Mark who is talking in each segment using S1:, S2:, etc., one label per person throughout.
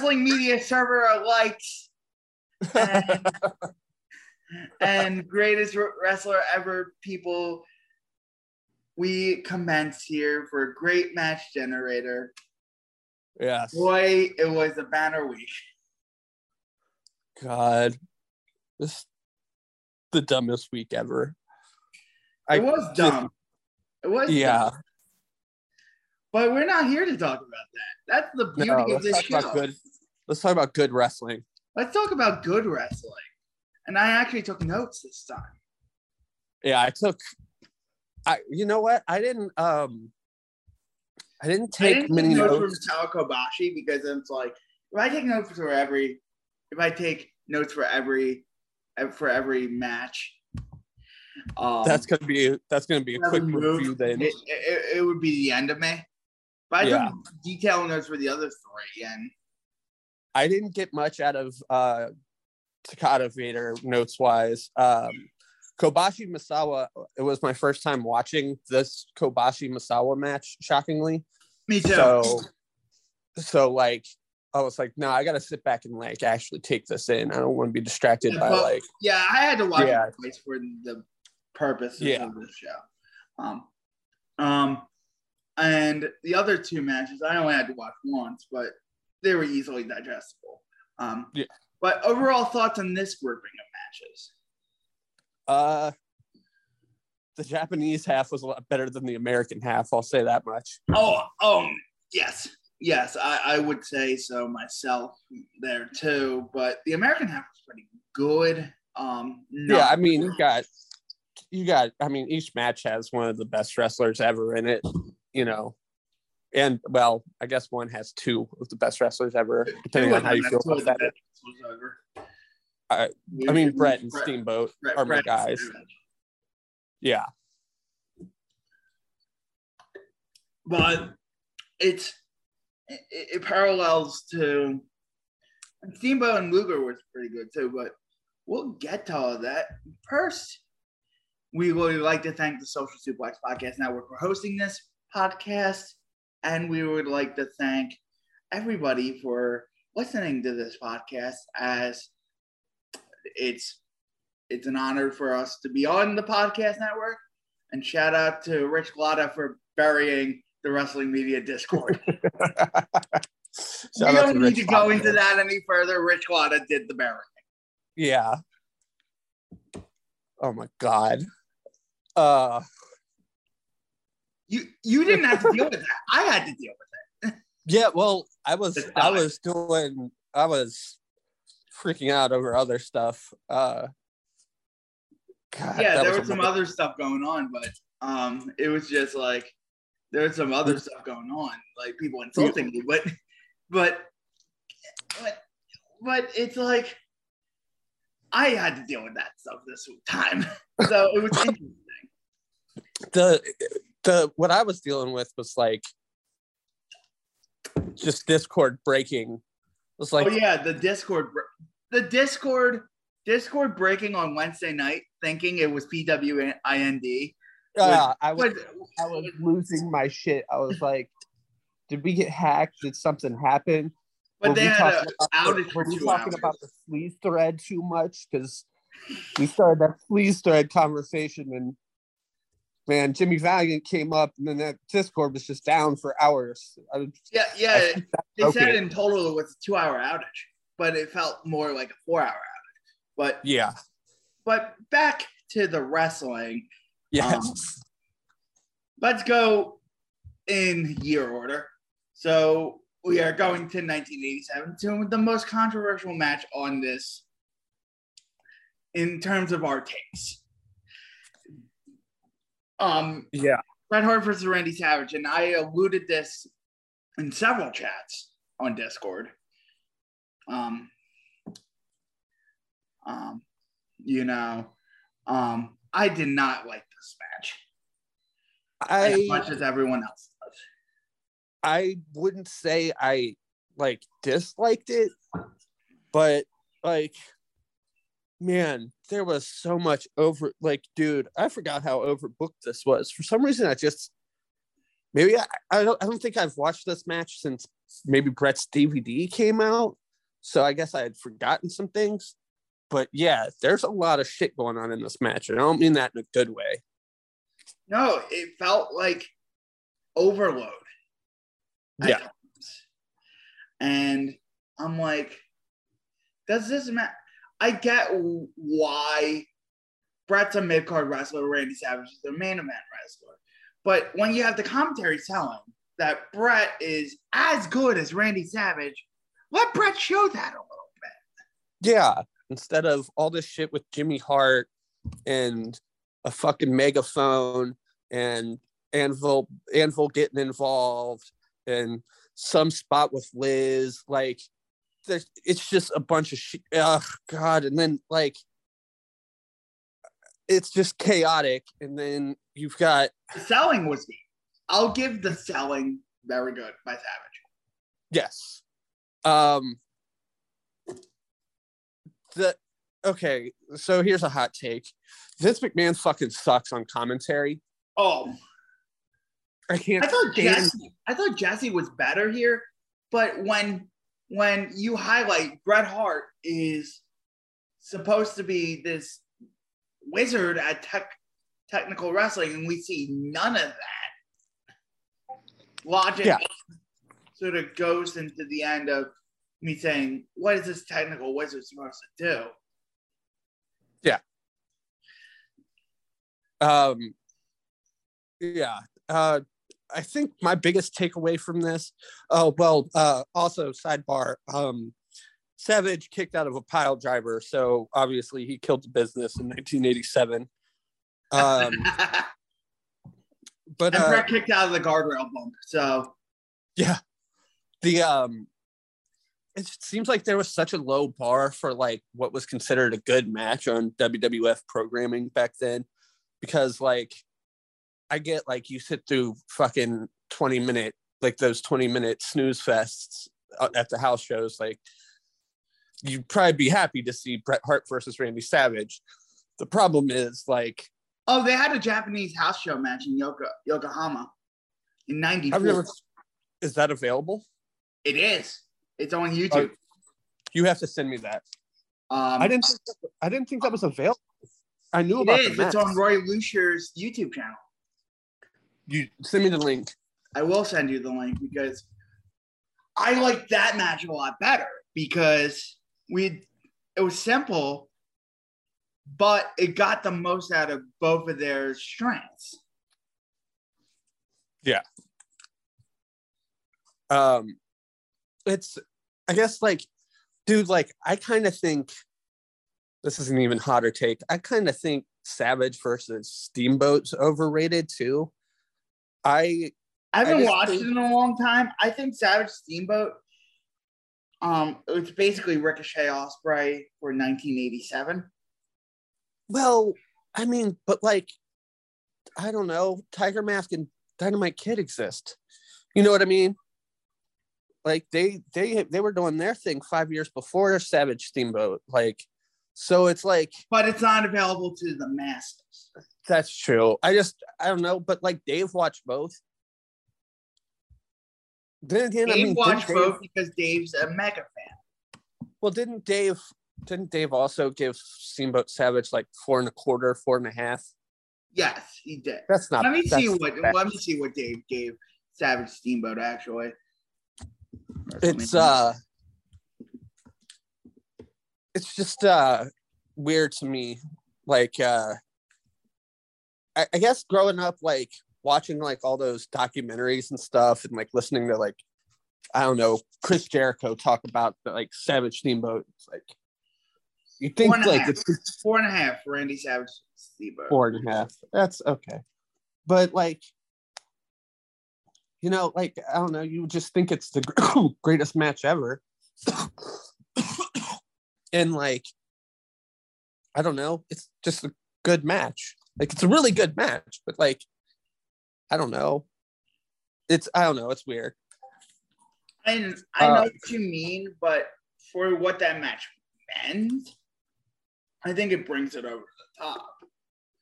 S1: wrestling media server lights and, and greatest wrestler ever people we commence here for a great match generator
S2: Yes.
S1: boy it was a banner week
S2: God. This the dumbest week ever. I
S1: it was dumb it was
S2: Yeah.
S1: dumb. but we're not here to talk about that that's the beauty
S2: No,
S1: of this show
S2: good. Let's talk about good wrestling.
S1: let's talk about good wrestling and i actually took notes this time
S2: Yeah, I took. I you know what? I didn't. Um. I didn't
S1: I
S2: take
S1: didn't
S2: many
S1: take notes,
S2: notes.
S1: from Tao Kobashi because it's like if I take notes for every if I take notes for every for every match, um,
S2: That's gonna be that's gonna be a quick
S1: move,
S2: review then.
S1: It, it, it would be the end of me. But I
S2: Yeah.
S1: took detailed notes for the other three, and
S2: I didn't get much out of uh Takada Vader notes wise. Um Kobashi Misawa, it was my first time watching this Kobashi Misawa match, shockingly.
S1: me too.
S2: So so like I was like, no, I gotta sit back and like actually take this in. I don't want to be distracted by
S1: But-
S2: like
S1: yeah, I had to watch
S2: Yeah.
S1: it twice for the purposes
S2: Yeah.
S1: of the show. Um, um, and the other two matches, I only had to watch once, but they were easily digestible. Um,
S2: Yeah.
S1: But overall thoughts on this grouping of matches?
S2: uh the Japanese half was a lot better than the American half, I'll say that much.
S1: Oh, um, yes, yes, I, I would say so myself there too. But the American half was pretty good. Um,
S2: Yeah, I mean you got you got I mean each match has one of the best wrestlers ever in it, you know. And well, I guess one has two of the best wrestlers ever, depending on how you feel about that. I- I mean Bret and Steamboat
S1: Bret-
S2: are my
S1: Bret
S2: guys. Yeah.
S1: but it's it, it parallels to Steamboat and Luger was pretty good too, but we'll get to all of that. First, we would like to thank the Social Suplex Podcast Network for hosting this podcast, and we would like to thank everybody for listening to this podcast as it's it's an honor for us to be on the podcast network and shout out to Rich Glotta for burying the wrestling media Discord. we don't need
S2: Rich
S1: to go
S2: Lotta.
S1: into that any further. Rich Glotta did the burying.
S2: Yeah. Oh my god. Uh
S1: You you didn't have to deal with that. I had to deal with it.
S2: yeah, well, I was I was doing I was freaking out over other stuff. Uh God.
S1: Yeah, there
S2: was
S1: was some other stuff going on, but um, it was just like there was some other stuff going on, like people insulting me, but but but but it's like I had to deal with that stuff this time, so it was interesting.
S2: the the what I was dealing with was like just Discord breaking. It was like
S1: oh yeah, the Discord, the Discord, Discord breaking on Wednesday night, thinking it was PWIND.
S2: uh, I was
S1: Was,
S2: I was losing my shit. I was like, did we get hacked? Did something happen?
S1: but
S2: Were
S1: they
S2: we
S1: had
S2: talking about Were we talking about the sleaze thread too much? Because we started that sleaze thread conversation and man, Jimmy Valiant came up and then that Discord was just down for hours. I was,
S1: yeah, yeah. They
S2: okay.
S1: said in total it was a two-hour outage, but it felt more like a four-hour outage. But
S2: yeah.
S1: but back to the wrestling.
S2: Yes.
S1: Um, let's go in year order. So we are going to 1987 to the most controversial match on this in terms of our takes. Um,
S2: Yeah.
S1: Bret Hart versus Randy Savage, and I alluded this in several chats on Discord. Um, um, you know, um, I did not like this match as much as everyone else does.
S2: I wouldn't say I like disliked it, but like, man, there was so much over. Like, dude, I forgot how overbooked this was. For some reason, I just maybe I, I don't I don't think I've watched this match since maybe Bret's DVD came out. So I guess I had forgotten some things. But yeah, there's a lot of shit going on in this match, and I don't mean that in a good way.
S1: No, it felt like overload.
S2: Yeah.
S1: times. And I'm like, does this matter? I get why Bret's a mid card wrestler, Randy Savage is a main event wrestler. But when you have the commentary telling that Bret is as good as Randy Savage, let Bret show that a little bit.
S2: Yeah, instead of all this shit with Jimmy Hart and a fucking megaphone and Anvil Anvil getting involved and some spot with Liz, like it's just a bunch of shit. Oh God, and then like it's just chaotic, and then you've got
S1: The selling was good. I'll give the selling very good by Savage.
S2: Yes. Um the okay, so here's a hot take. Vince McMahon fucking sucks on commentary.
S1: Oh,
S2: I can't
S1: I thought Jesse. I thought Jesse was better here, but when when you highlight Bret Hart is supposed to be this wizard at tech technical wrestling, and we see none of that. Logic
S2: Yeah.
S1: sort of goes into the end of me saying, "What is this technical wizard supposed to do?" Yeah.
S2: Um yeah uh i think my biggest takeaway from this oh well uh also sidebar um savage kicked out of a pile driver so obviously he killed the business in 1987 um but
S1: and
S2: uh,
S1: kicked out of the guardrail bump, so.
S2: Yeah. The um it seems like there was such a low bar for like what was considered a good match on WWF programming back then because like I get like you sit through fucking 20 minute like those 20 minute snooze fests uh, at the house shows like you'd probably be happy to see Bret Hart versus Randy Savage the problem is like
S1: Oh, they had a Japanese house show match in Yoko, Yokohama in '94.
S2: I've never is that available
S1: It is. It's on YouTube.
S2: you have to send me that
S1: Um,
S2: I didn't think that, I didn't think that was available. I knew
S1: It
S2: about match.
S1: It's on Roy Lucia's YouTube channel.
S2: You send me the link.
S1: I will send you the link because I like that match a lot better because we it was simple, but it got the most out of both of their strengths. Yeah.
S2: Um, it's I guess like, dude, like I kind of think this is an even hotter take. I kind of think Savage versus Steamboat's overrated too. I
S1: I haven't
S2: just
S1: watched
S2: think-
S1: it in a long time. I think Savage Steamboat, um, it's basically Ricochet Osprey for 1987.
S2: well, I mean, but like, I don't know. Tiger Mask and Dynamite Kid exist. You know what I mean? Like they they they were doing their thing five years before Savage Steamboat. Like, so it's like
S1: But it's not available to the masses.
S2: That's true. I just I don't know, but like Dave watched both. Then again,
S1: Dave
S2: I mean,
S1: watched
S2: didn't Dave, watch
S1: both because Dave's a mega fan.
S2: well, didn't Dave? Didn't Dave also give Steamboat Savage like four and a quarter, four and a half?
S1: Yes, he did.
S2: That's not.
S1: let me see what
S2: bad.
S1: let me see what Dave gave Savage Steamboat actually.
S2: It's uh, it's just uh weird to me. Like uh, I, I guess growing up, like watching like all those documentaries and stuff and like listening to like I don't know Chris Jericho talk about the like Savage Steamboat. It's like you think
S1: Four and a
S2: like
S1: half.
S2: it's
S1: Four and a half for Randy Savage Steamboat.
S2: four and a half. That's okay. But like, you know, like I don't know, you just think it's the greatest match ever. And like, I don't know, it's just a good match. Like it's a really good match, but like, I don't know. It's I don't know, it's weird.
S1: And I know
S2: Uh,
S1: what you mean, but for what that match meant, I think it brings it over the top.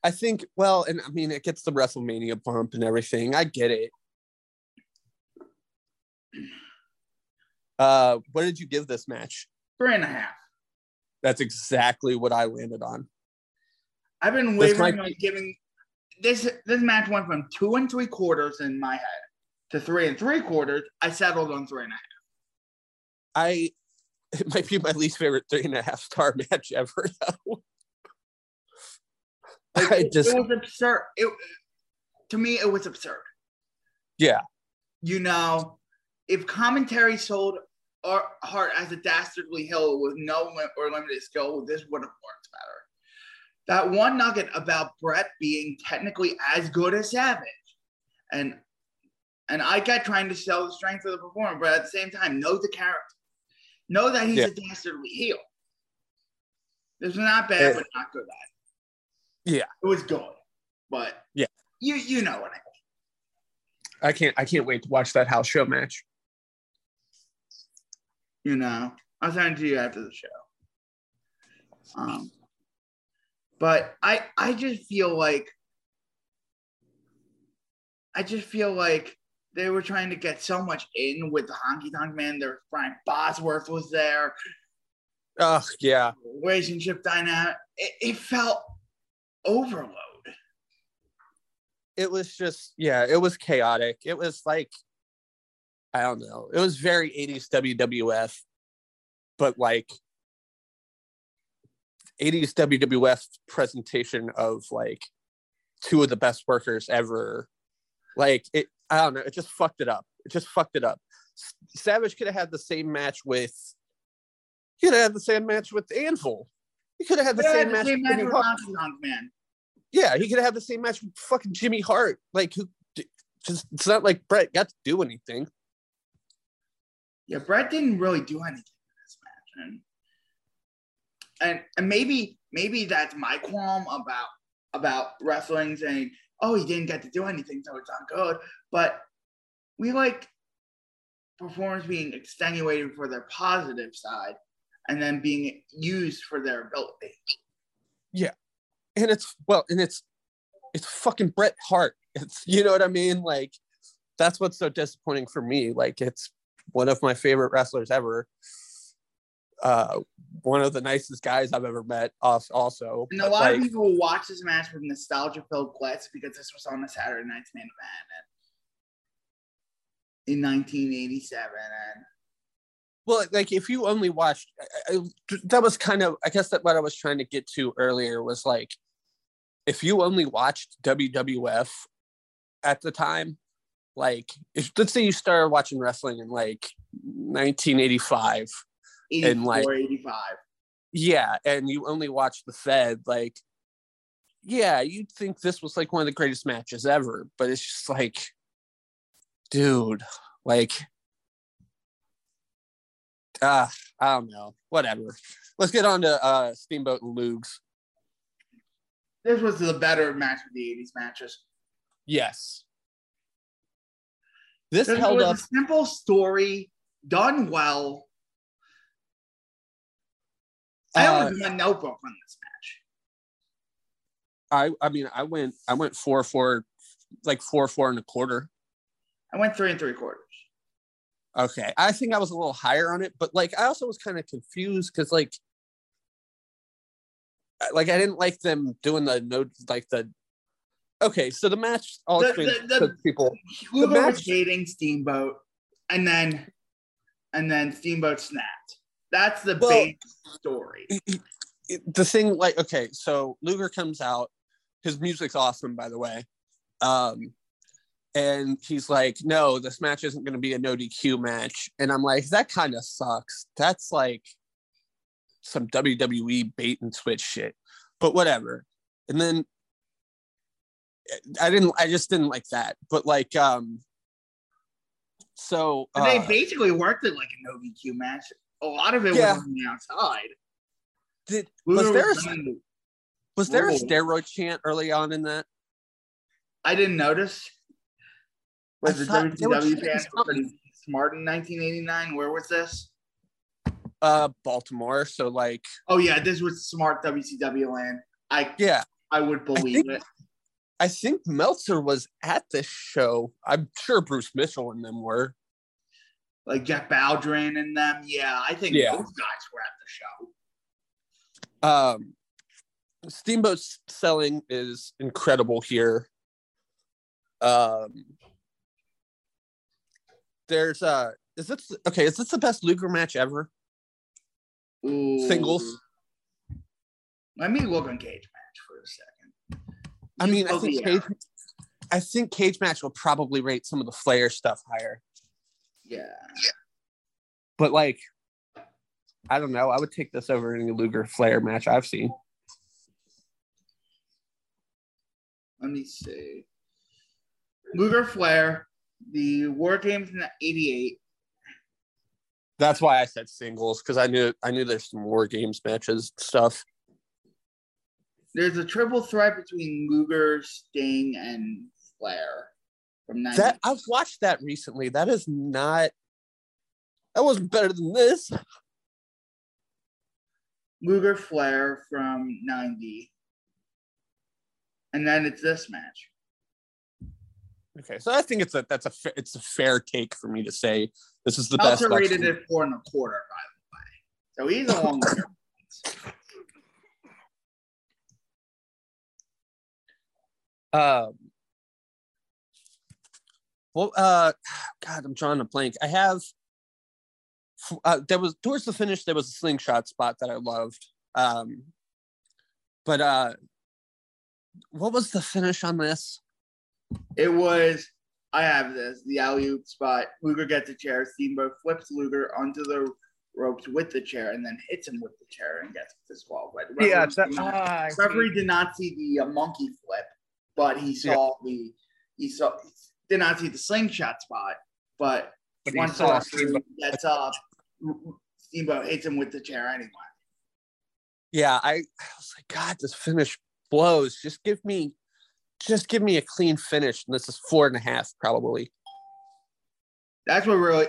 S2: I think, well, and I mean, it gets the WrestleMania bump and everything. I get it. Uh, what did you give this match?
S1: Three and a half.
S2: That's exactly what I landed on.
S1: I've been wavering
S2: might
S1: on giving this this match went from two and three quarters in my head to three and three quarters. I settled on three and a half.
S2: I it might be my least favorite three and a half star match ever. Though.
S1: Like,
S2: I
S1: it,
S2: just
S1: it was absurd. It to me it was absurd.
S2: yeah,
S1: You know, if commentary sold our heart as a dastardly hill with no lim- or limited skill, this would have worked better. That one nugget about Bret being technically as good as Savage, and and I get trying to sell the strength of the performer, but at the same time, know the character, know that he's
S2: Yeah.
S1: a dastardly heel. This was not bad,
S2: Eh.
S1: but not good at.
S2: Yeah.
S1: it was good, but
S2: Yeah.
S1: you you know what I mean.
S2: I can't I can't wait to watch that house show match.
S1: You know i'll send it to you after the show. Um but i i just feel like i just feel like they were trying to get so much in with the honky tonk man there brian bosworth was there.
S2: Oh yeah,
S1: relationship dynamic it, it felt overload.
S2: It was just yeah, it was chaotic. It was like I don't know. It was very 80s WWF, but like 80s WWF presentation of like two of the best workers ever. Like it, I don't know. It just fucked it up. It just fucked it up. Savage could have had the same match with. He could have had the same match with Anvil. He could have had the
S1: Yeah,
S2: same
S1: the
S2: match.
S1: same
S2: with
S1: match with honky man
S2: Yeah, he could have had the same match with fucking Jimmy Hart. Like who? Just it's not like Bret got to do anything.
S1: Yeah, Bret didn't really do anything in this match, and and, and maybe maybe that's my qualm about about wrestling saying, oh, he didn't get to do anything, so it's not good. But we like performers being extenuated for their positive side and then being used for their ability. Yeah.
S2: And it's well and it's it's fucking Bret Hart. It's you know what I mean? Like that's what's so disappointing for me. Like it's one of my favorite wrestlers ever. Uh one of the nicest guys I've ever met also.
S1: And a lot
S2: like,
S1: of people watch this match with nostalgia filled glitz because this was on the Saturday night's main event in 1987. And
S2: well like if you only watched I, I- that was kind of I guess that what I was trying to get to earlier was like if you only watched WWF at the time like if let's say you started watching wrestling in like 1985 And, like-
S1: 84, 85.
S2: yeah and you only watch the fed like yeah you'd think this was like one of the greatest matches ever but it's just like dude like ah i don't know whatever let's get on to uh steamboat and lugs
S1: This was the better match of the 80s matches.
S2: yes this
S1: This
S2: held
S1: was
S2: up
S1: a simple story done well. I
S2: Uh,
S1: only one notebook on this match.
S2: i i mean i went i went four four like four four and a quarter
S1: I went three and three quarters.
S2: Okay, I think I was a little higher on it, but like I also was kind of confused because like, like I didn't like them doing the no like the. Okay, so the match. I'll
S1: The- the- the-
S2: people.
S1: Luger
S2: match-
S1: was dating Steamboat, and then and then Steamboat snapped. That's the
S2: Well-
S1: big story.
S2: The thing, like, okay, so Luger comes out. His music's awesome, by the way. Um, and he's like, "No, this match isn't going to be a no DQ match." And I'm like, "That kind of sucks. That's like some WWE bait and switch shit." But whatever. And then I didn't. I just didn't like that. But like, um, so
S1: And they
S2: uh,
S1: basically worked it like a no DQ match. A lot of it
S2: Yeah.
S1: was on the outside.
S2: did, was there a, was there a steroid chant early on in that?
S1: I didn't notice. Was
S2: I
S1: the
S2: thought they were
S1: WCW fans pretty smart in 1989? Where was this?
S2: Uh, Baltimore. So like,
S1: Oh yeah, this was smart WCW land. I
S2: yeah,
S1: I would believe
S2: think-
S1: it.
S2: I think Meltzer was at this show. I'm sure Bruce Mitchell and them were.
S1: Like Jeff Baldwin and them. Yeah, I think
S2: Yeah.
S1: those guys were at the show.
S2: Um, Steamboat's selling is incredible here. Um, there's uh, is this okay? Is this the best Luger match ever?
S1: Ooh.
S2: Singles?
S1: Let me look on cage match for a second.
S2: I mean, I think cage, I think cage match will probably rate some of the Flair stuff higher,
S1: Yeah.
S2: but like, I don't know. I would take this over any Luger Flair match I've seen.
S1: Let me see. Luger Flair, the War Games in '88.
S2: That's why I said singles because I knew I knew there's some War Games matches stuff.
S1: There's a triple threat between Luger, Sting, and Flair from '90.
S2: That I've watched that recently. That is not. That wasn't better than this.
S1: Luger Flair from '90, and then it's this match.
S2: Okay, so I think it's a that's a it's a fair take for me to say this is the best.
S1: Meltzer rated it four and a quarter, by the way. So he's along with
S2: Um. Well, uh, God, I'm drawing a blank. I have. Uh, there was towards the finish. There was a slingshot spot that I loved. Um, but uh, what was the finish on this?
S1: It was. I have this the alley oop spot. Luger gets a chair. Steamboat flips Luger onto the ropes with the chair and then hits him with the chair and gets disqualified. Referee did not- referee did not see the uh, monkey flip, but he saw the he saw did not see the slingshot spot. But,
S2: But he
S1: once the
S2: saw
S1: referee
S2: Steamboat-
S1: gets up, Steamboat hits him with the chair anyway.
S2: yeah, I, I was like, God, this finish blows. Just give me, just give me a clean finish. And this is four and a half, probably.
S1: That's what really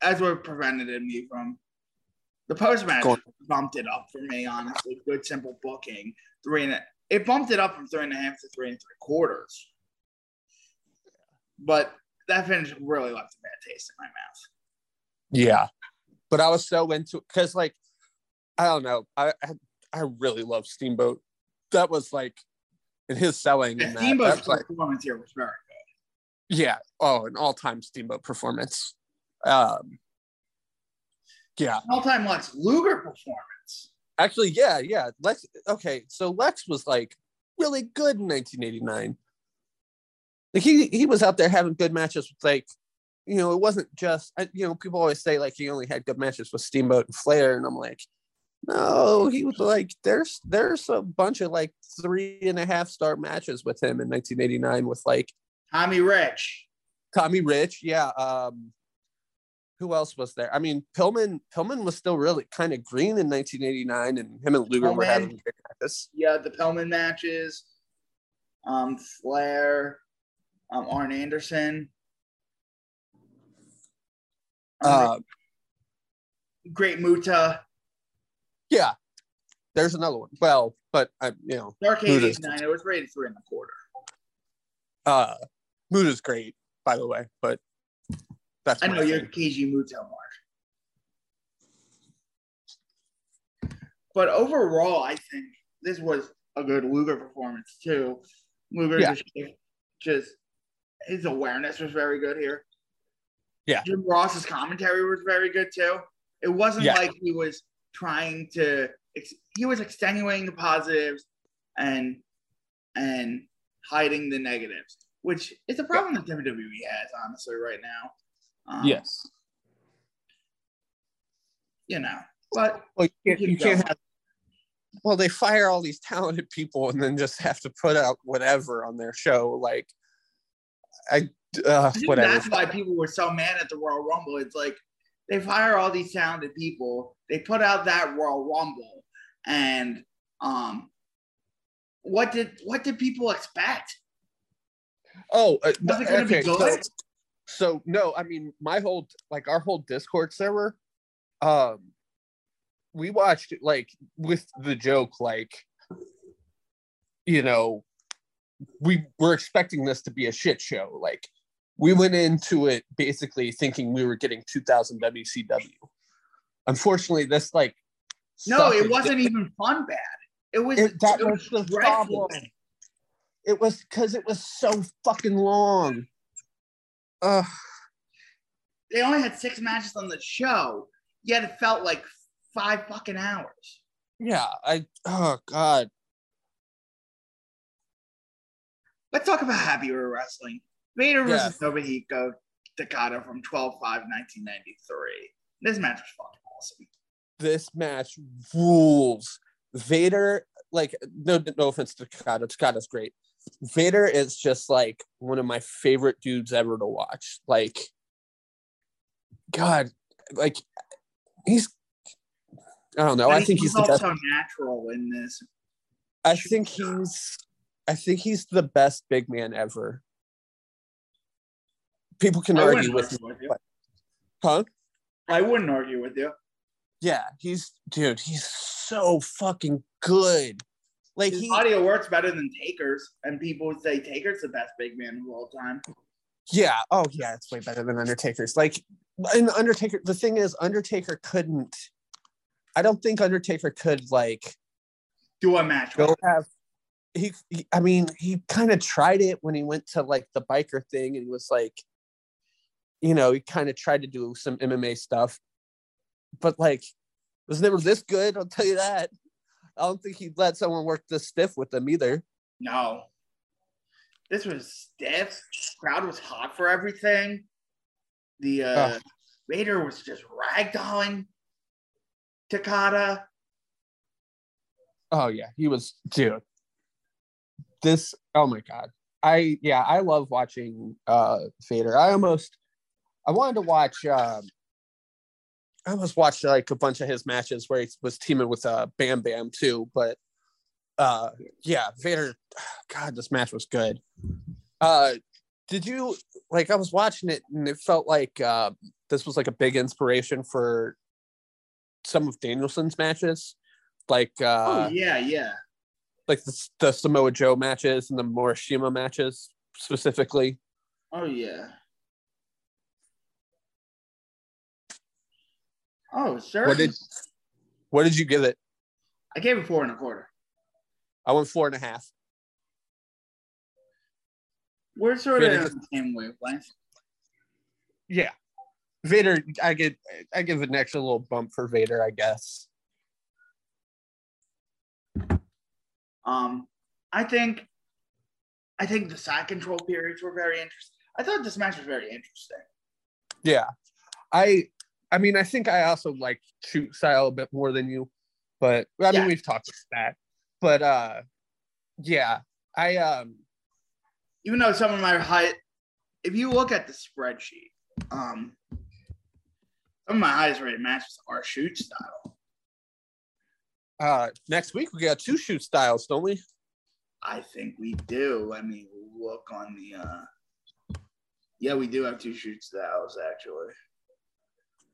S1: that's what prevented me from the post match bumped it up for me, honestly. Good simple booking. Three and a, it bumped it up from three and a half to three and three quarters. But that finish really left a bad taste in my mouth.
S2: Yeah, but I was so into it because, like, I don't know, I, I I really love Steamboat. That was like, in his selling,
S1: Yeah,
S2: that,
S1: Steamboat's
S2: that's like,
S1: performance here was very good.
S2: yeah, oh, an all-time Steamboat performance. Um, yeah.
S1: All time Lex Luger performance.
S2: Actually, yeah, yeah. Lex. Okay, so Lex was like really good in 1989. Like he he was out there having good matches with like, you know, it wasn't just you know people always say like he only had good matches with Steamboat and Flair, and I'm like, no, he was like there's there's a bunch of like three and a half star matches with him in 1989 with like
S1: Tommy Rich.
S2: Tommy Rich, yeah. Um, who else was there? I mean, Pillman Pillman was still really kind of green in 1989, and him and Luger were having great matches.
S1: Yeah, the Pillman matches. Um, Flair, um, Arn Anderson. Um,
S2: Uh,
S1: Great Muta.
S2: yeah, there's another one. Well, but I, you know,
S1: Dark
S2: Muta's-
S1: 89. It was rated three and a quarter.
S2: uh, Muta's great, by the way, but that's
S1: I know you're. KG Muto, Mark. But overall, I think this was a good Luger performance too. Luger
S2: Yeah.
S1: just, just his awareness was very good here.
S2: Yeah.
S1: Jim Ross's commentary was very good too. It wasn't
S2: Yeah.
S1: like he was trying to. He was extenuating the positives and and hiding the negatives. which is a problem that WWE has honestly right now. Um,
S2: yes.
S1: you know, but
S2: Well, you can't, you can't have. Well, they fire all these talented people and then just have to put out whatever on their show. Like, I uh,
S1: I
S2: whatever.
S1: that's why people were so mad at the Royal Rumble. It's like they fire all these talented people, they put out that Royal Rumble, and um, what did what did people expect?
S2: Oh, uh,
S1: Was it gonna
S2: okay.
S1: be good?
S2: so no, I mean, my whole like our whole Discord server, um, we watched it like with the joke, like, you know, we were expecting this to be a shit show. Like, we went into it basically thinking we were getting 2000 WCW. Unfortunately, this like
S1: No, it wasn't even fun bad. It was
S2: it, that
S1: it
S2: was the problem. It was because it was so fucking long. Uh,
S1: They only had six matches on the show, yet it felt like five fucking hours.
S2: yeah, I oh god.
S1: Let's talk about happier wrestling. Vader
S2: Yeah.
S1: versus Nobuhiko Takada from 12 5 1993. This match was fucking awesome.
S2: This match rules. Vader, like, no, no offense to Takada. Takada's great. Vader is just like one of my favorite dudes ever to watch. Like, God, like he's. I don't know. I
S1: And
S2: think
S1: he
S2: he's the
S1: felt
S2: best.
S1: natural in this.
S2: I think he's I think he's the best big man ever. People can
S1: I
S2: argue with
S1: argue with you.
S2: huh?
S1: I wouldn't argue with you.
S2: Yeah, he's dude, he's so fucking good. Like
S1: His
S2: he
S1: of work's better than Taker's, and people would say Taker's the best big man of all time.
S2: yeah, oh yeah, it's way better than Undertaker's. Like in Undertaker, the thing is Undertaker couldn't I don't think Undertaker could like
S1: Do a match.
S2: go have he, he I mean, he kind of tried it when he went to like the biker thing and he was like, you know, he kind of tried to do some MMA stuff, but like was never this good, I'll tell you that. I don't think he'd let someone work this stiff with him either.
S1: No. This was stiff. Crowd was hot for everything. The uh
S2: Oh.
S1: Vader was just ragdolling Takada.
S2: Oh yeah, he was dude. This oh my god. I yeah, I love watching uh Vader. I almost I wanted to watch um I was watching like a bunch of his matches where he was teaming with uh Bam Bam too, but uh yeah, Vader god, this match was good. Uh did you like I was watching it and it felt like uh this was like a big inspiration for some of Danielson's matches. Like uh
S1: oh yeah, yeah.
S2: like the, the Samoa Joe matches and the Morishima matches specifically.
S1: Oh yeah. Oh, sure.
S2: What did what did you give it?
S1: I gave it four and a quarter.
S2: I went four and a half.
S1: We're sort of
S2: Vader-
S1: on the same wavelength.
S2: Yeah. Vader, I get I give an extra little bump for Vader, I guess.
S1: Um, I think, I think the side control periods were very interesting. I thought this match was very interesting.
S2: Yeah. I I mean I think I also like shoot style a bit more than you, but I mean we've talked about that. But uh yeah, I um
S1: Even though some of my high, if you look at the spreadsheet, um, some of my highest rated matches are shoot style.
S2: uh next week we got two shoot styles, don't we?
S1: I think we do. Let me look on the. uh Yeah, we do have two shoot styles actually.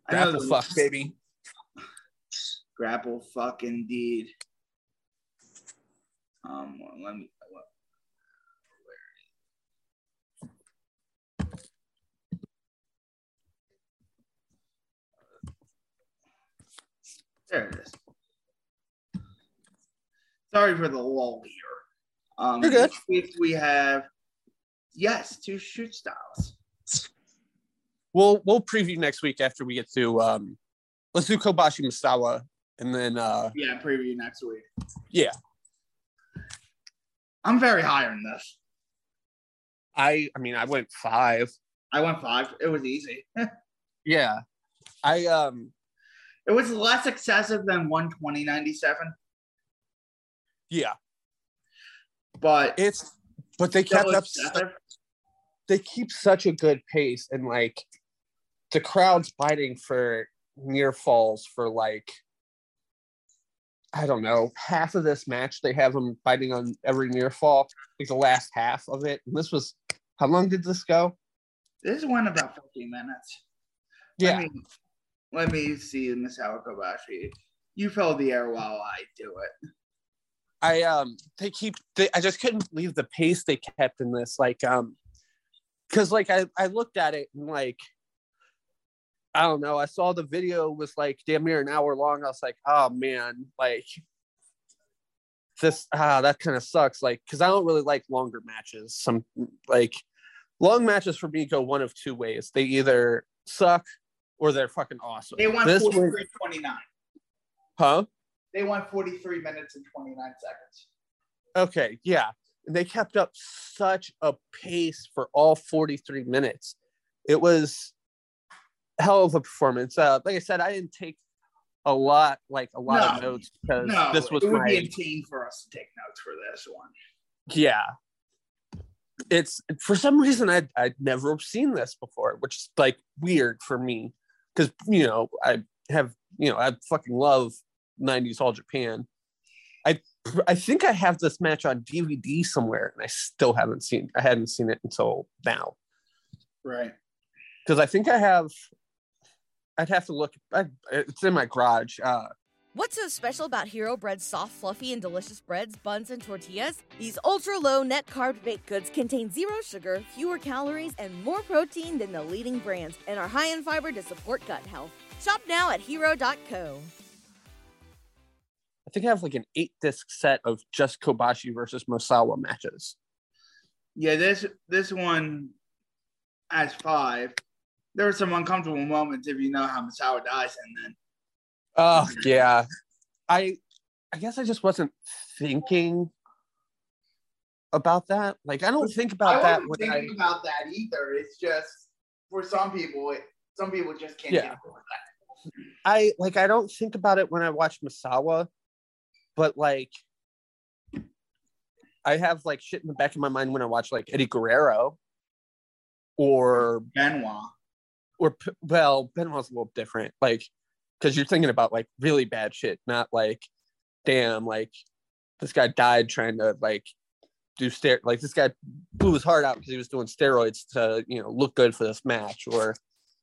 S2: Grapple fuck, baby.
S1: Grapple fuck indeed. Um, let me. There it is. Sorry for the lull here. Um,
S2: You're good.
S1: We have, yes, two shoot styles.
S2: We'll we'll preview next week after we get to um let's do Kobashi Misawa and then uh
S1: Yeah, preview next week.
S2: yeah.
S1: I'm very high on this.
S2: I I mean I went five.
S1: I went five. It was easy.
S2: Yeah. I um
S1: It was less excessive than one twenty ninety seven,
S2: yeah,
S1: but
S2: it's but they kept up they keep such a good pace and like the crowd's fighting for near falls for like I don't know, half of this match they have them fighting on every near fall, like the last half of it. And this was how long did this go?
S1: This went about fifteen minutes.
S2: Yeah.
S1: Let me, let me see Misawa Kobashi. You fill the air while I do it.
S2: I um they keep they, I just couldn't believe the pace they kept in this like um because like I I looked at it and like I don't know I saw the video was like damn near an hour long I was like oh man like this ah that kind of sucks like because I don't really like longer matches some like long matches for me go one of two ways they either suck or they're fucking awesome
S1: They
S2: this
S1: 43
S2: was
S1: 29.
S2: huh
S1: They went 43 minutes and 29 seconds.
S2: Okay, yeah. And they kept up such a pace for all 43 minutes. It was hell of a performance. Uh, like I said, I didn't take a lot, like a lot of notes because
S1: No,
S2: this was
S1: it would
S2: my
S1: be insane for us to take notes for this one.
S2: yeah. It's for some reason I'd I'd never seen this before, which is like weird for me because you know I have you know I fucking love 90s All Japan. I I think I have this match on DVD somewhere, and I still haven't seen. I hadn't seen it until now
S1: Right.
S2: because I think I have. I'd have to look. I, it's in my garage. Uh,
S3: What's so special about Hero Bread's soft, fluffy, and delicious breads, buns, and tortillas? These ultra low net carb baked goods contain zero sugar, fewer calories, and more protein than the leading brands, and are high in fiber to support gut health. Shop now at hero.co.
S2: I think I have like an eight disc set of just Kobashi versus Misawa matches.
S1: Yeah, this this one has five. There were some uncomfortable moments if you know how Misawa dies, and then
S2: Oh yeah, I I guess I just wasn't thinking about that. Like I don't think about
S1: I
S2: that
S1: wasn't
S2: when I.
S1: thinking about that either. It's just for some people, it, some people just can't
S2: Yeah. I like I don't think about it when I watch Misawa, but like I have like shit in the back of my mind when I watch like Eddie Guerrero or
S1: Benoit.
S2: Or well Benoit's a little different like because you're thinking about like really bad shit not like damn like this guy died trying to like do ster like this guy blew his heart out because he was doing steroids to you know look good for this match or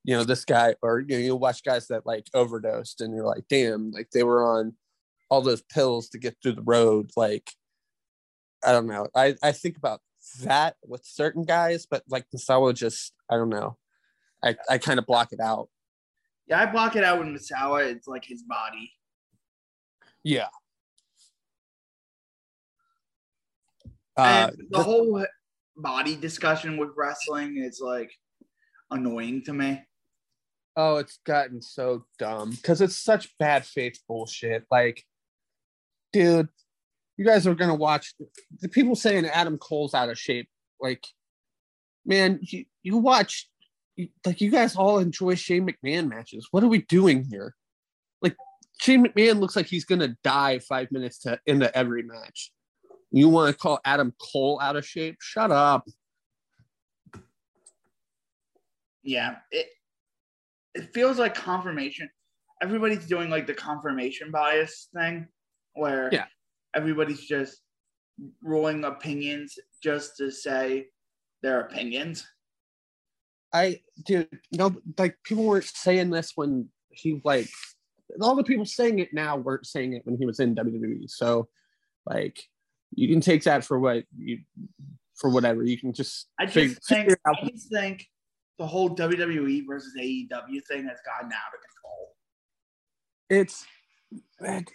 S2: you know this guy or you know you watch guys that like overdosed and you're like damn like they were on all those pills to get through the road like i don't know. I i think about that with certain guys but like Misawa just i don't know i i kind of block it out
S1: Yeah, I block it out with Misawa. It's like his body.
S2: yeah uh
S1: the whole body discussion with wrestling is like annoying to me.
S2: Oh, it's gotten so dumb because it's such bad faith bullshit. Like, dude, you guys are gonna watch the people saying Adam Cole's out of shape. Like, man, you, you watch like you guys all enjoy Shane McMahon matches. What are we doing here? Like, Shane McMahon looks like he's gonna die five minutes to into every match. You want to call Adam Cole out of shape? Shut up.
S1: Yeah, it it feels like confirmation. Everybody's doing like the confirmation bias thing, where
S2: Yeah.
S1: everybody's just ruling opinions just to say their opinions.
S2: I dude, no, like people weren't saying this when he like all the people saying it now weren't saying it when he was in WWE. So like you can take that for what you for whatever. You can just
S1: I just
S2: fig-
S1: think
S2: figure
S1: I just think the whole WWE versus AEW thing has gotten out of control.
S2: it's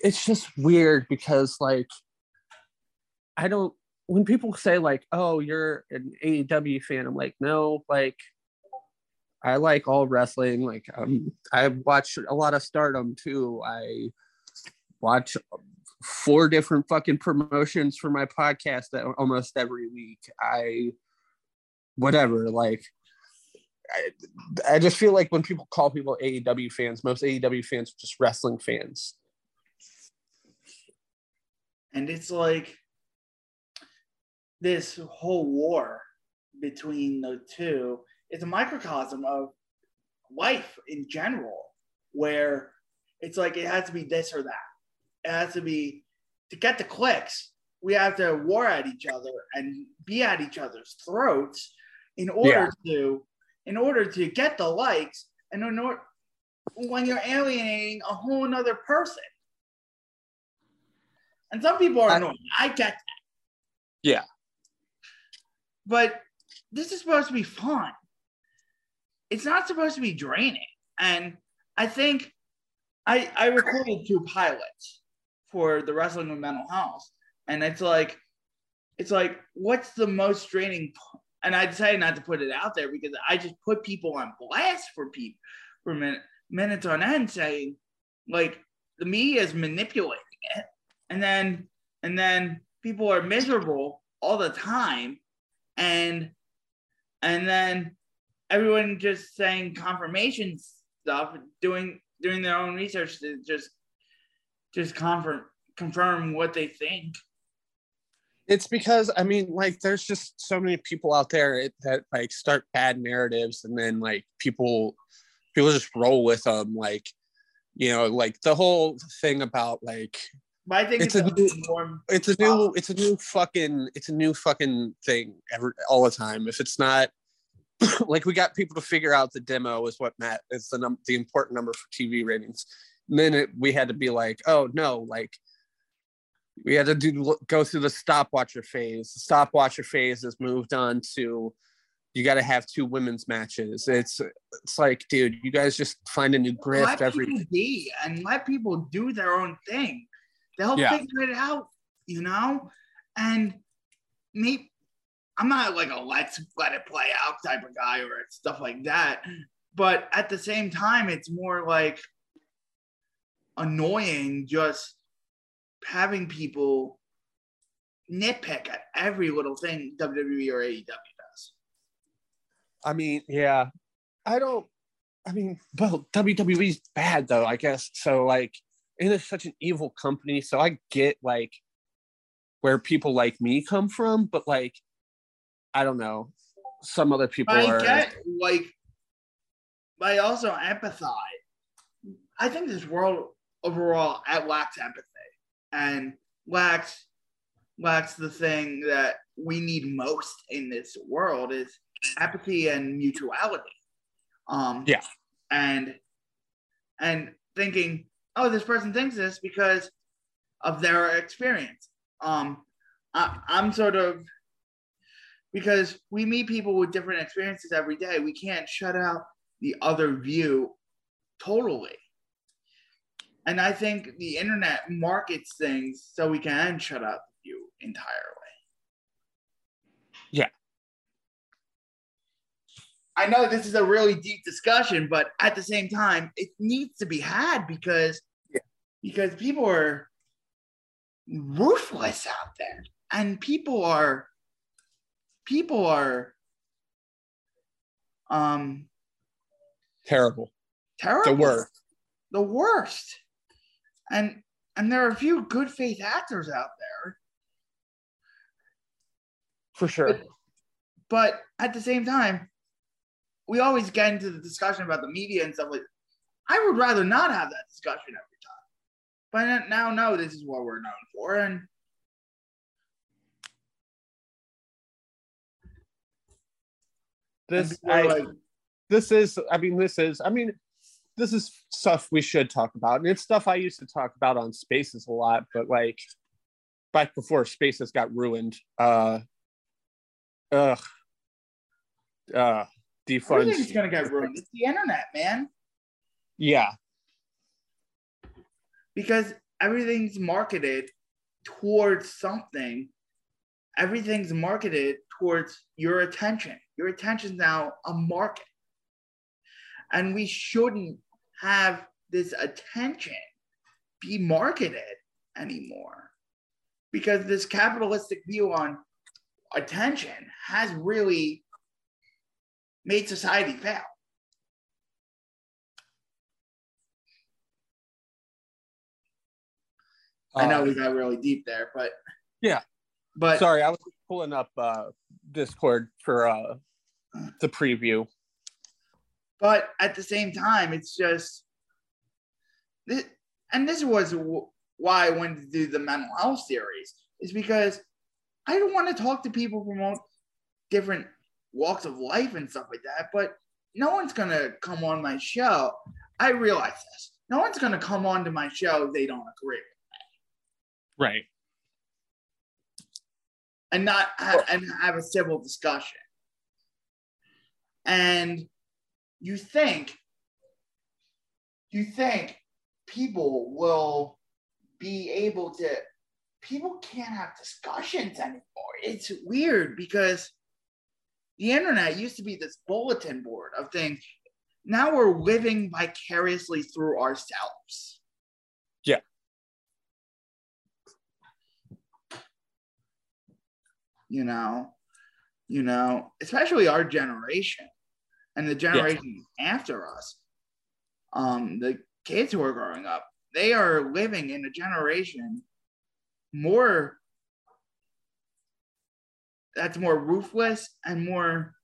S2: it's just weird because like I don't when people say like, oh, you're an AEW fan, I'm like, no, like I like all wrestling. Like um I watch a lot of stardom too. I watch four different fucking promotions for my podcast that almost every week. I whatever. Like, I, I just feel like when people call people AEW fans, most AEW fans are just wrestling fans.
S1: And it's like this whole war between the two is a microcosm of life in general, where it's like it has to be this or that. It has to be to get the clicks. We have to war at each other and be at each other's throats in order to in order to get the likes and in order when you're alienating a whole another person. And some people are annoying. I get that.
S2: Yeah.
S1: But this is supposed to be fun. It's not supposed to be draining. And I think I I recorded two pilots for the Wrestling with Mental Health. And it's like it's like what's the most draining and I decided not to put it out there because I just put people on blast for people for minute, minutes on end saying like the media is manipulating it and then and then people are miserable all the time and and then everyone just saying confirmation stuff doing doing their own research to just just confirm confirm what they think
S2: It's because I mean, like, there's just so many people out there that like start bad narratives, and then like people, people just roll with them. Like, you know, like the whole thing about like
S1: but i think
S2: It's
S1: it's,
S2: a new- it's a new, it's a new fucking, it's a new fucking thing every all the time. If it's not like we got people to figure out the demo is what Matt is the num the important number for TV ratings. And then it, we had to be like, oh no, like we had to do go through the stopwatcher phase. The stopwatcher phase has moved on to you got to have two women's matches. It's it's like, dude, you guys just find a new grift
S1: let
S2: every.
S1: be and let people do their own thing. They'll
S2: Yeah.
S1: figure it out, you know. And me, I'm not like a let's let it play out type of guy or stuff like that. But at the same time, it's more like annoying just having people nitpick at every little thing WWE or AEW does.
S2: I mean, yeah, I don't. I mean, well, WWE's bad though, I guess. So like, it is such an evil company. So I get like where people like me come from, but like, I don't know. Some other people
S1: I
S2: are.
S1: get like, but I also empathize. I think this world overall at lacks empathy and lacks lacks the thing that we need most in this world is empathy and mutuality. Um,
S2: Yeah.
S1: and and thinking, oh, this person thinks this because of their experience. Um, I, I'm sort of because we meet people with different experiences every day. We can't shut out the other view totally. And I think the internet markets things so we can shut out the view entirely.
S2: Yeah.
S1: I know this is a really deep discussion, but at the same time, it needs to be had because
S2: Yeah.
S1: because people are ruthless out there, and people are people are um
S2: terrible.
S1: terrible.
S2: The worst.
S1: The worst. And and there are a few good faith actors out there,
S2: For sure.
S1: But- but at the same time, we always get into the discussion about the media and stuff like. I would rather not have that discussion every time, but I now know this is what we're known for, and
S2: This,
S1: and people are
S2: I,
S1: like,
S2: this is, I mean, this is, I mean, this is stuff we should talk about. And it's stuff I used to talk about on Spaces a lot, but like back before Spaces got ruined. Uh, ugh. Uh,
S1: everything's
S2: defunct.
S1: gonna get ruined. It's the internet, man.
S2: Yeah.
S1: because everything's marketed towards something. Everything's marketed towards your attention. Your attention is now a market. And we shouldn't have this attention be marketed anymore. Because this capitalistic view on attention has really made society fail. I know
S2: Uh,
S1: we got really deep there, but
S2: Yeah.
S1: but
S2: sorry, I was pulling up uh, Discord for uh, the preview.
S1: but at the same time, it's just this, and this was why I wanted to do the mental health series is because I don't want to talk to people from all different walks of life and stuff like that. But no one's gonna come on my show. I realize this. No one's gonna come on to my show if they don't agree
S2: Right.
S1: And not ha- and have a civil discussion. And you think you think people will be able to people can't have discussions anymore. It's weird because the internet used to be this bulletin board of things. Now we're living vicariously through ourselves.
S2: Yeah.
S1: You know, you know, especially our generation and the generation after us. Um, the kids who are growing up, they are living in a generation more that's more ruthless and more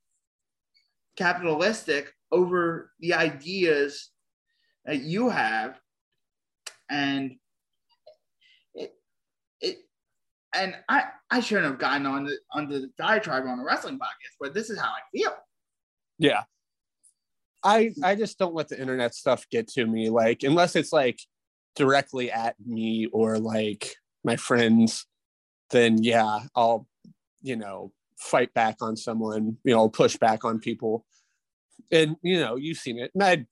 S1: capitalistic over the ideas that you have and it it and i i shouldn't have gotten on the under the diatribe on the wrestling podcast but this is how i feel
S2: Yeah. I I just don't let the internet stuff get to me. Like unless it's like directly at me or like my friends, then yeah, I'll you know fight back on someone. You know, push back on people. And you know, you've seen it. And I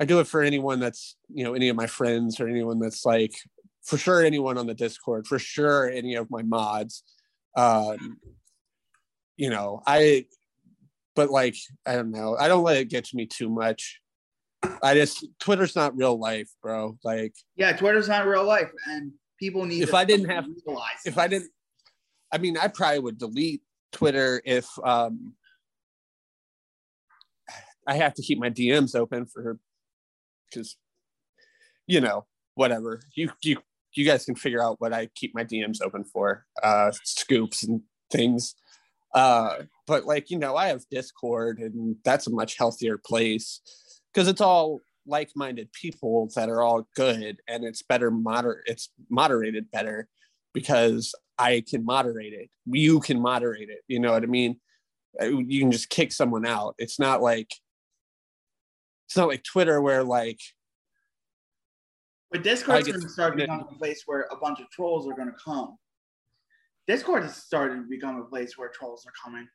S2: I do it for anyone that's you know any of my friends or anyone that's like for sure anyone on the Discord, for sure any of my mods. Um, you know, I but like I don't know. I don't let it get to me too much. I just Twitter's not real life, bro. Like
S1: yeah twitter's not real life and people need
S2: If
S1: to
S2: I didn't have-
S1: realize
S2: if I didn't I mean I probably would delete Twitter if um I have to keep my DMs open for because you know, whatever. You you you guys can figure out what I keep my DMs open for. Uh scoops and things. Uh but like, you know, I have Discord and that's a much healthier place because it's all like-minded people that are all good and it's better moder it's moderated better because I can moderate it. You can moderate it. You know what I mean? Uh, You can just kick someone out. It's not like it's not like Twitter where like
S1: But Discord's going to start becoming a place where a bunch of trolls are going to come. Discord has started to become a place where trolls are coming.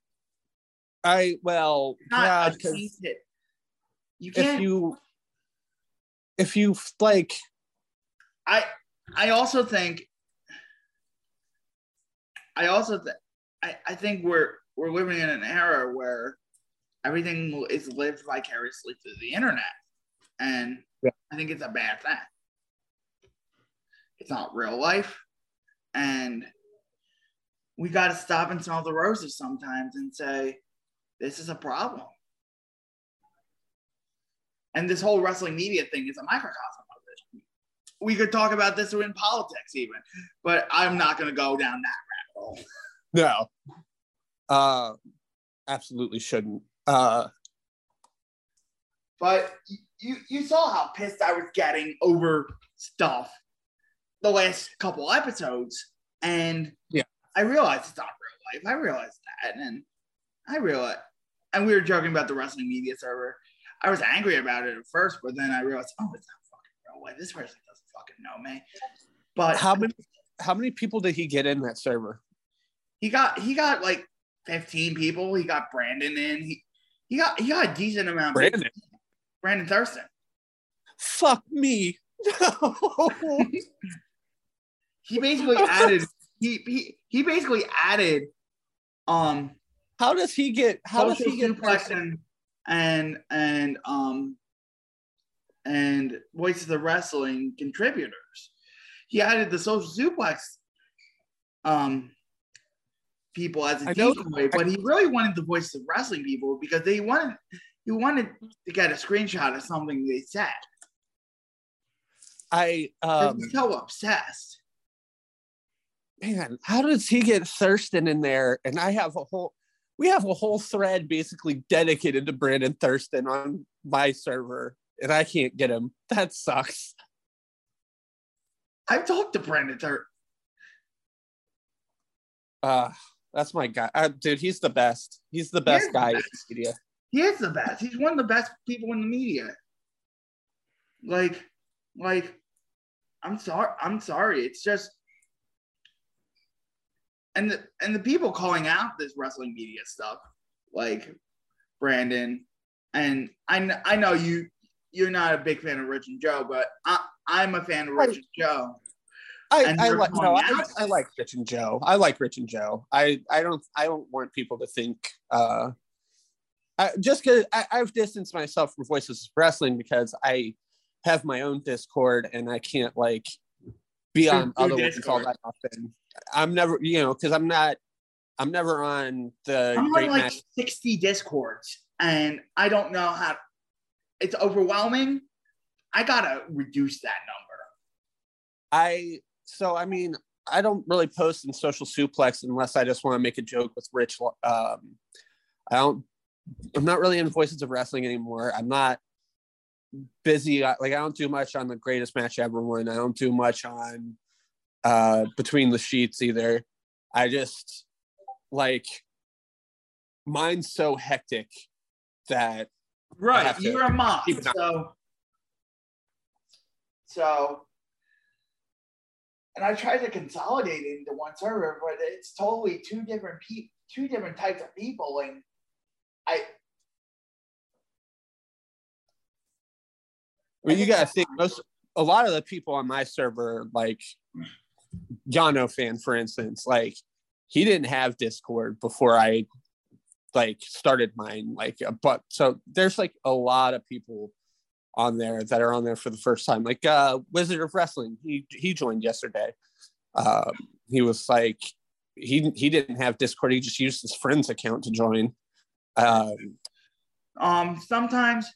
S2: I well yeah
S1: a
S2: 'cause
S1: tainted- You
S2: if
S1: can't.
S2: If you if you like
S1: I I also think. I also th- I, I think we're we're living in an era where everything is lived vicariously through the internet, and
S2: Yeah.
S1: I think it's a bad thing. It's not real life, and we got to stop and smell the roses sometimes and say, this is a problem. And this whole wrestling media thing is a microcosm of it. We could talk about this in politics even, but I'm not going to go down that rabbit hole.
S2: no uh absolutely shouldn't uh
S1: But you you saw how pissed I was getting over stuff the last couple episodes, and
S2: Yeah.
S1: I realized it's not real life. I realized that, and I realized, and we were joking about the wrestling media server. I was angry about it at first, but then I realized, oh, it's not fucking real life. This person doesn't fucking know me. But
S2: how many how many people did he get in that server
S1: he got he got like 15 people. He got Brandon in. He he got he got a decent amount. of
S2: brandon
S1: Brandon Thurston.
S2: fuck me no
S1: he basically added he, he he basically added um
S2: how does he get how does he get
S1: and and and um and voice of the wrestling contributors he added the social suplex um people as a decoy, but he really wanted the voice of wrestling people because they wanted he wanted to get a screenshot of something they said.
S2: I um
S1: He's so obsessed.
S2: Man, how does he get Thurston in there? And I have a whole we have a whole thread basically dedicated to Brandon Thurston on my server, and I can't get him. That sucks.
S1: I've talked to Brandon Tur-
S2: Uh that's my guy. Uh, dude, he's the best. He's the best
S1: is the
S2: guy in
S1: best.
S2: media.
S1: He is the best. He's one of the best people in the media. Like, like, I'm sorry. I'm sorry. It's just, and the and the people calling out this wrestling media stuff, like Brandon, and I I know you you're not a big fan of Rich and Joe, but I I'm a fan of Rich and Joe.
S2: I, I like no, I, I like Rich and Joe. I like Rich and Joe. I I don't I don't want people to think uh I, just because I've distanced myself from Voices of Wrestling because I have my own Discord and I can't like be on other ones all that often. I'm never, you know, because I'm not, I'm never on the
S1: I'm on like
S2: Match.
S1: 60 discords, and I don't know how. It's overwhelming. I gotta reduce that number.
S2: I so I mean I don't really post in Social Suplex unless I just want to make a joke with Rich. Um, I don't. I'm not really in Voices of Wrestling anymore. I'm not busy. Like I don't do much on the Greatest Match Ever one. I don't do much on uh, Between the Sheets either. I just like mine's so hectic that
S1: Right, you're a mom, so so. And I tried to consolidate it into one server, but it's totally two different pe- two different types of people, and I
S2: Well, you gotta think most a lot of the people on my server, like Yano fan, for instance, like he didn't have Discord before I like started mine. Like, uh, but so there's like a lot of people on there that are on there for the first time. Like uh Wizard of Wrestling, he he joined yesterday. Um, he was like he he didn't have Discord. He just used his friend's account to join. Um,
S1: um sometimes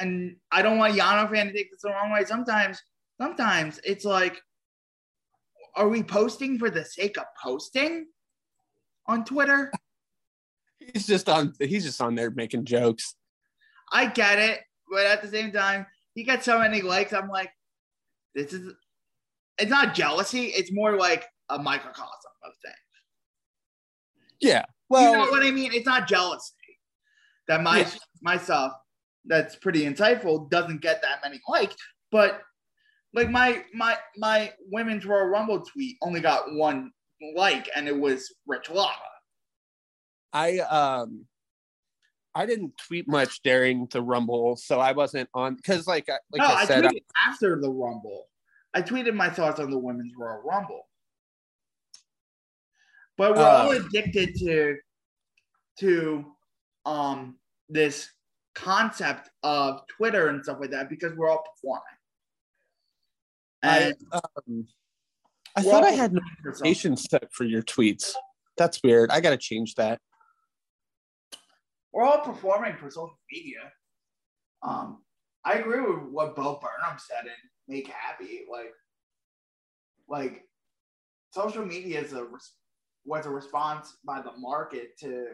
S1: and I don't want Yano fan to take this the wrong way. Sometimes, sometimes it's like, are we posting for the sake of posting on Twitter?
S2: he's just on. He's just on there making jokes.
S1: I get it, but at the same time, he gets so many likes. I'm like, this is. It's not jealousy. It's more like a microcosm of things.
S2: Yeah. Well,
S1: you know what I mean? It's not jealousy that my
S2: Yeah.
S1: my stuff that's pretty insightful doesn't get that many likes, but like my my my women's Royal Rumble tweet only got one like, and it was Rich Lava.
S2: I um I didn't tweet much during the Rumble, so I wasn't on because like like
S1: no,
S2: I
S1: I,
S2: said,
S1: tweeted after the Rumble. I tweeted my thoughts on the women's Royal Rumble. But we're
S2: Uh,
S1: all addicted to to um this concept of Twitter and stuff like that because we're all performing.
S2: I, um, I
S1: we're
S2: thought I had notifications set for your tweets. That's weird. I gotta change that.
S1: we're all performing for social media. Um, I agree with what Bo Burnham said in Make Happy. Like, like social media is a res- was a response by the market to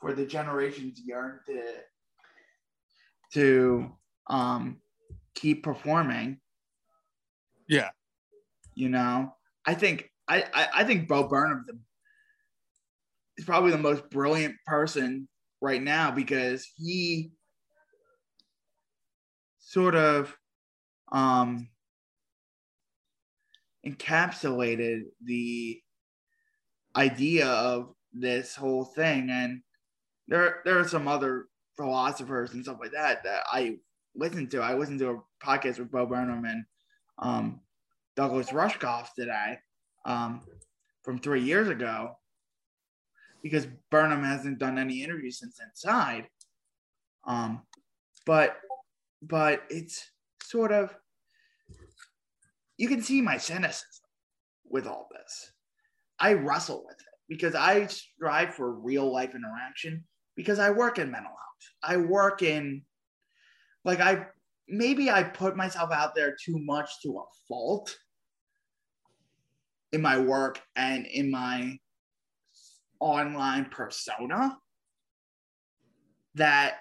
S1: for the generations yearn to to um keep performing.
S2: Yeah.
S1: You know, I think I I, I think Bo Burnham the is probably the most brilliant person right now because he sort of um encapsulated the idea of this whole thing and there there are some other philosophers and stuff like that that I listened to. I listened to a podcast with Bo Burnham and um, Douglas Rushkoff today um, from three years ago because Burnham hasn't done any interviews since Inside. Um, but but it's sort of you can see my cynicism with all this. I wrestle with it. because I strive for real life interaction because I work in mental health. I work in like I maybe I put myself out there too much to a fault in my work and in my online persona that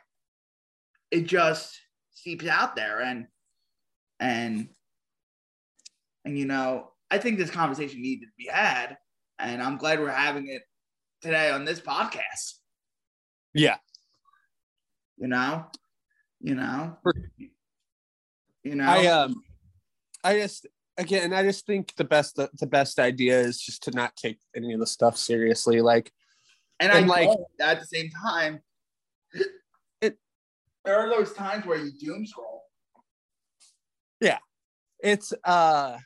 S1: it just seeps out there. And and and you know i think this conversation needed to be had and i'm glad we're having it today on this podcast.
S2: Yeah.
S1: you know? You know you know
S2: I um I just again I just think the best the best idea is just to not take any of the stuff seriously. Like
S1: and,
S2: and,
S1: I
S2: like-
S1: at the same time
S2: It-
S1: there are those times where you doom scroll Yeah,
S2: it's uh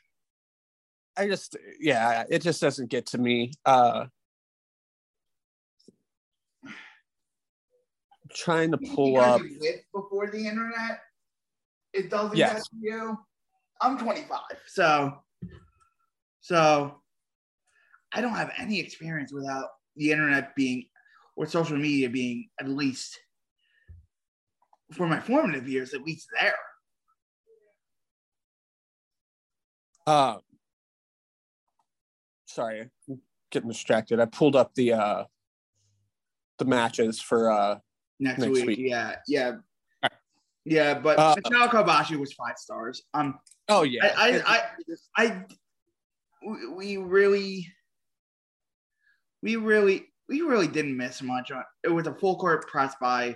S2: I just yeah, it just doesn't get to me. Uh trying to pull up
S1: before the internet it doesn't
S2: Yes.
S1: to you i'm 25 so so i don't have any experience without the internet being or social media being at least for my formative years at least there
S2: uh sorry, I'm getting distracted. I pulled up the uh the matches for uh
S1: next,
S2: Next
S1: week.
S2: week.
S1: yeah yeah yeah but
S2: Uh,
S1: Michelle Kobashi was five stars um
S2: oh yeah.
S1: I, I, I, I, we- really, we really, we really didn't miss much. on It was a full court press by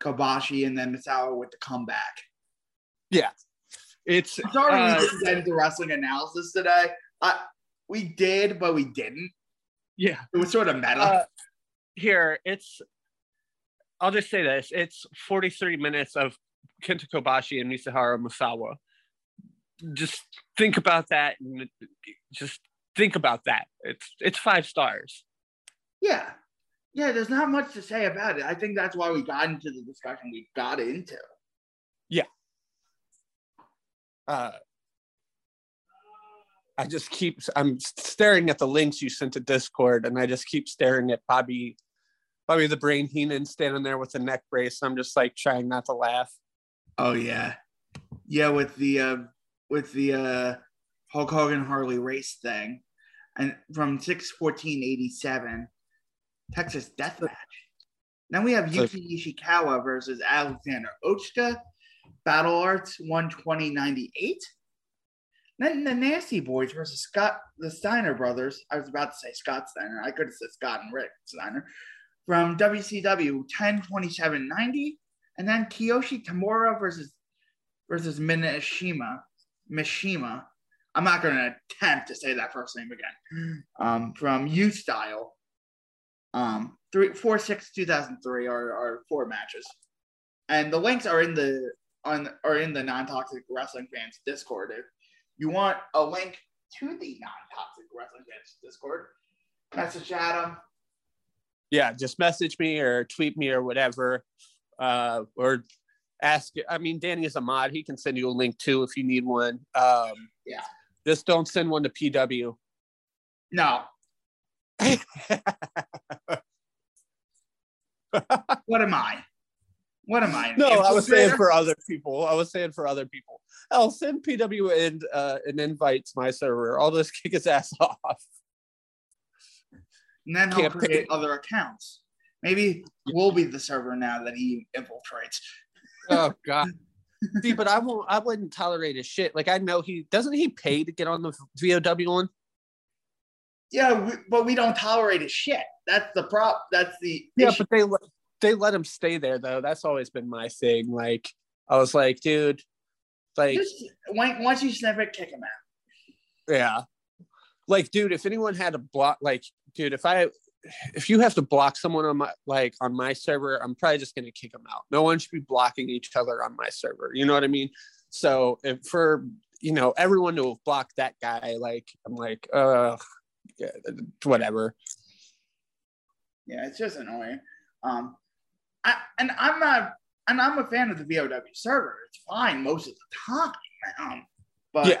S1: Kobashi and then Misawa with the comeback. Yeah.
S2: It's
S1: I'm sorry
S2: uh,
S1: we didn't get wrestling analysis today. I, we did, but we didn't.
S2: yeah.
S1: It was sort of meta.
S2: Uh, here it's I'll just say this. It's 43 minutes of Kenta Kobashi and Mitsuharu Misawa. Just think about that and just think about that. It's it's five stars.
S1: yeah. Yeah, there's not much to say about it. I think that's why we got into the discussion we got into. Yeah.
S2: Uh I just keep I'm staring at the links you sent to Discord and I just keep staring at Bobby Bobby the Brain Heenan standing there with a neck brace. I'm just like trying not to laugh.
S1: Oh yeah, yeah. With the uh, with the uh, Hulk Hogan Harley Race thing, and from six fourteen eighty seven, Texas Death Match. Then we have Yuki Ishikawa versus Alexander Otsuka, Battle Arts one twenty ninety eight. Then the Nasty Boys versus Scott the Steiner brothers. I was about to say Scott Steiner. I could have said Scott and Rick Steiner from WCW 102790. And then Kiyoshi Tamura versus versus Minashima. Mishima. I'm not going to attempt to say that first name again. Um, from U Style. Um, three, four, six, 2003 are, are four matches, and the links are in the on are in the non toxic wrestling fans Discord. If you want a link to the non toxic wrestling fans Discord, message Adam.
S2: Yeah just message me or tweet me or whatever uh or ask i mean danny is a mod. He can send you a link too if you need one. Um
S1: Yeah.
S2: just don't send one to pw
S1: No, what am I? What am I?
S2: no i was saying for other people. I was saying for other people. I'll send pw and uh an invite to my server. I'll just kick his ass off
S1: and then he'll create other accounts. Maybe we'll be the server now that he infiltrates.
S2: oh god see but i won't i wouldn't tolerate his shit like i know he doesn't he pay to get on the vow one
S1: Yeah, we, but we don't tolerate his shit. That's the prop. That's the
S2: Yeah,
S1: issue.
S2: but they let they let him stay there though. That's always been my thing. Like I was like, dude, like
S1: Just once you sniff it, kick him out.
S2: yeah, like dude, if anyone had a block, like dude, if I if you have to block someone on my like on my server, I'm probably just gonna kick them out. No one should be blocking each other on my server. You know what I mean? So if for you know everyone to have blocked that guy, like I'm like, uh, yeah, whatever.
S1: Yeah, it's just annoying. Um, I, and I'm not, and I'm a fan of the VOW server. It's fine most of the time. Um, but
S2: Yeah.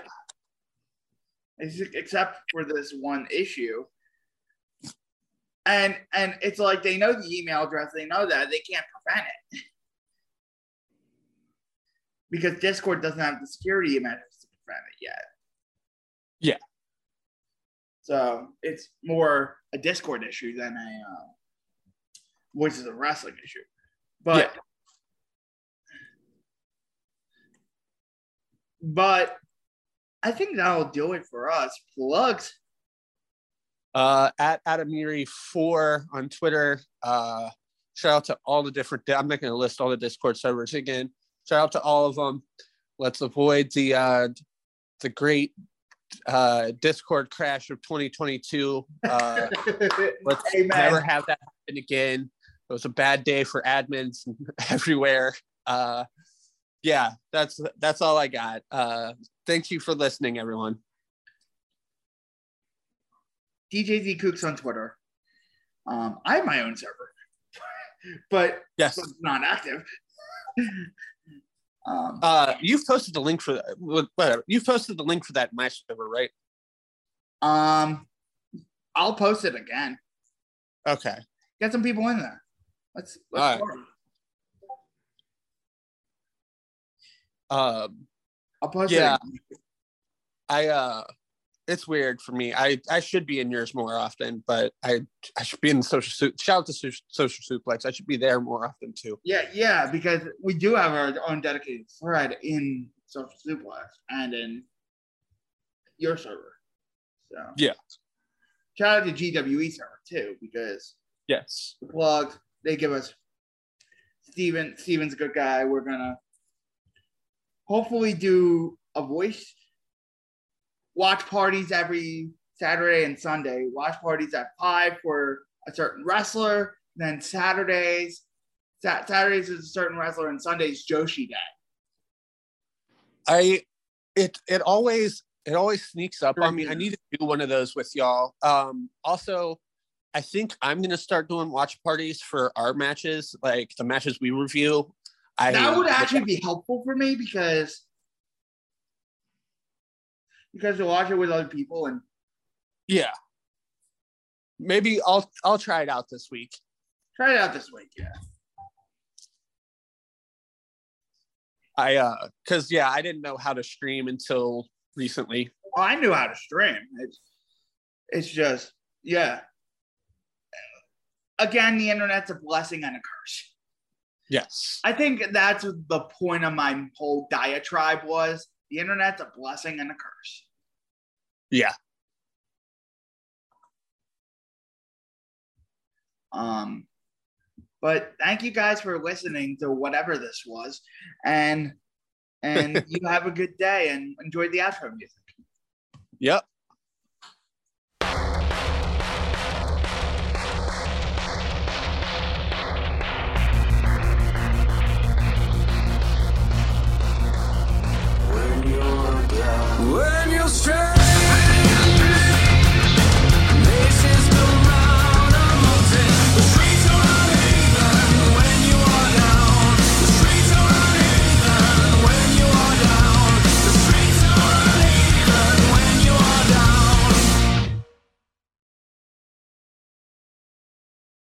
S1: except for this one issue, and and it's like they know the email address, they know that they can't prevent it because Discord doesn't have the security measures to prevent it yet.
S2: Yeah.
S1: So it's more a Discord issue than a uh, is a Wrestling issue. But but I think that'll do it for us. Plugs.
S2: Uh, at Adamiri four on Twitter. Uh, shout out to all the different. I'm not going to list all the Discord servers again. Shout out to all of them. Let's avoid the uh, the great uh, Discord crash of 2022. Uh, let's
S1: Amen.
S2: never have that happen again. It was a bad day for admins everywhere. Uh, yeah, that's that's all I got. Uh, thank you for listening, everyone.
S1: DJZ Kooks on Twitter. Um, I have my own server, but
S2: Yes.
S1: it's not active. um,
S2: Uh, you've posted the link for that. Whatever. You've posted the link for that in my server, right?
S1: um, I'll post it again.
S2: Okay.
S1: Get some people in there. Let's. let's
S2: All
S1: work.
S2: Um,
S1: I'll post
S2: Yeah.
S1: it. Again.
S2: I uh, it's weird for me. I I should be in yours more often, but I I should be in social. Su- Shout out to Su- social suplex. I should be there more often too.
S1: Yeah, yeah, because we do have our own dedicated thread in Social Suplex and in your server. So
S2: Yeah.
S1: Shout out to GWE server too, because
S2: Yes.
S1: the plugs they give us Steven Steven's a good guy. We're gonna hopefully do a voice watch parties every Saturday and Sunday. Watch parties at five for a certain wrestler. Then Saturdays, Sat- Saturdays is a certain wrestler, and Sundays Joshi Day.
S2: I it it always it always sneaks up on me. I need to do one of those with y'all. Um also I think I'm gonna start doing watch parties for our matches, like the matches we review. I
S1: that would actually be helpful for me because because to watch it with other people and
S2: yeah. Maybe I'll I'll try it out this week.
S1: try it out this week. Yeah.
S2: I uh cause yeah, I didn't know how to stream until recently.
S1: Well, I knew how to stream. It's it's just yeah. Again, the internet's a blessing and a curse.
S2: Yes.
S1: I think that's the point of my whole diatribe was. The internet's a blessing and a curse.
S2: Yeah.
S1: Um, but thank you guys for listening to whatever this was, and and you have a good day and enjoy the outro music.
S2: Yep. When you're strong.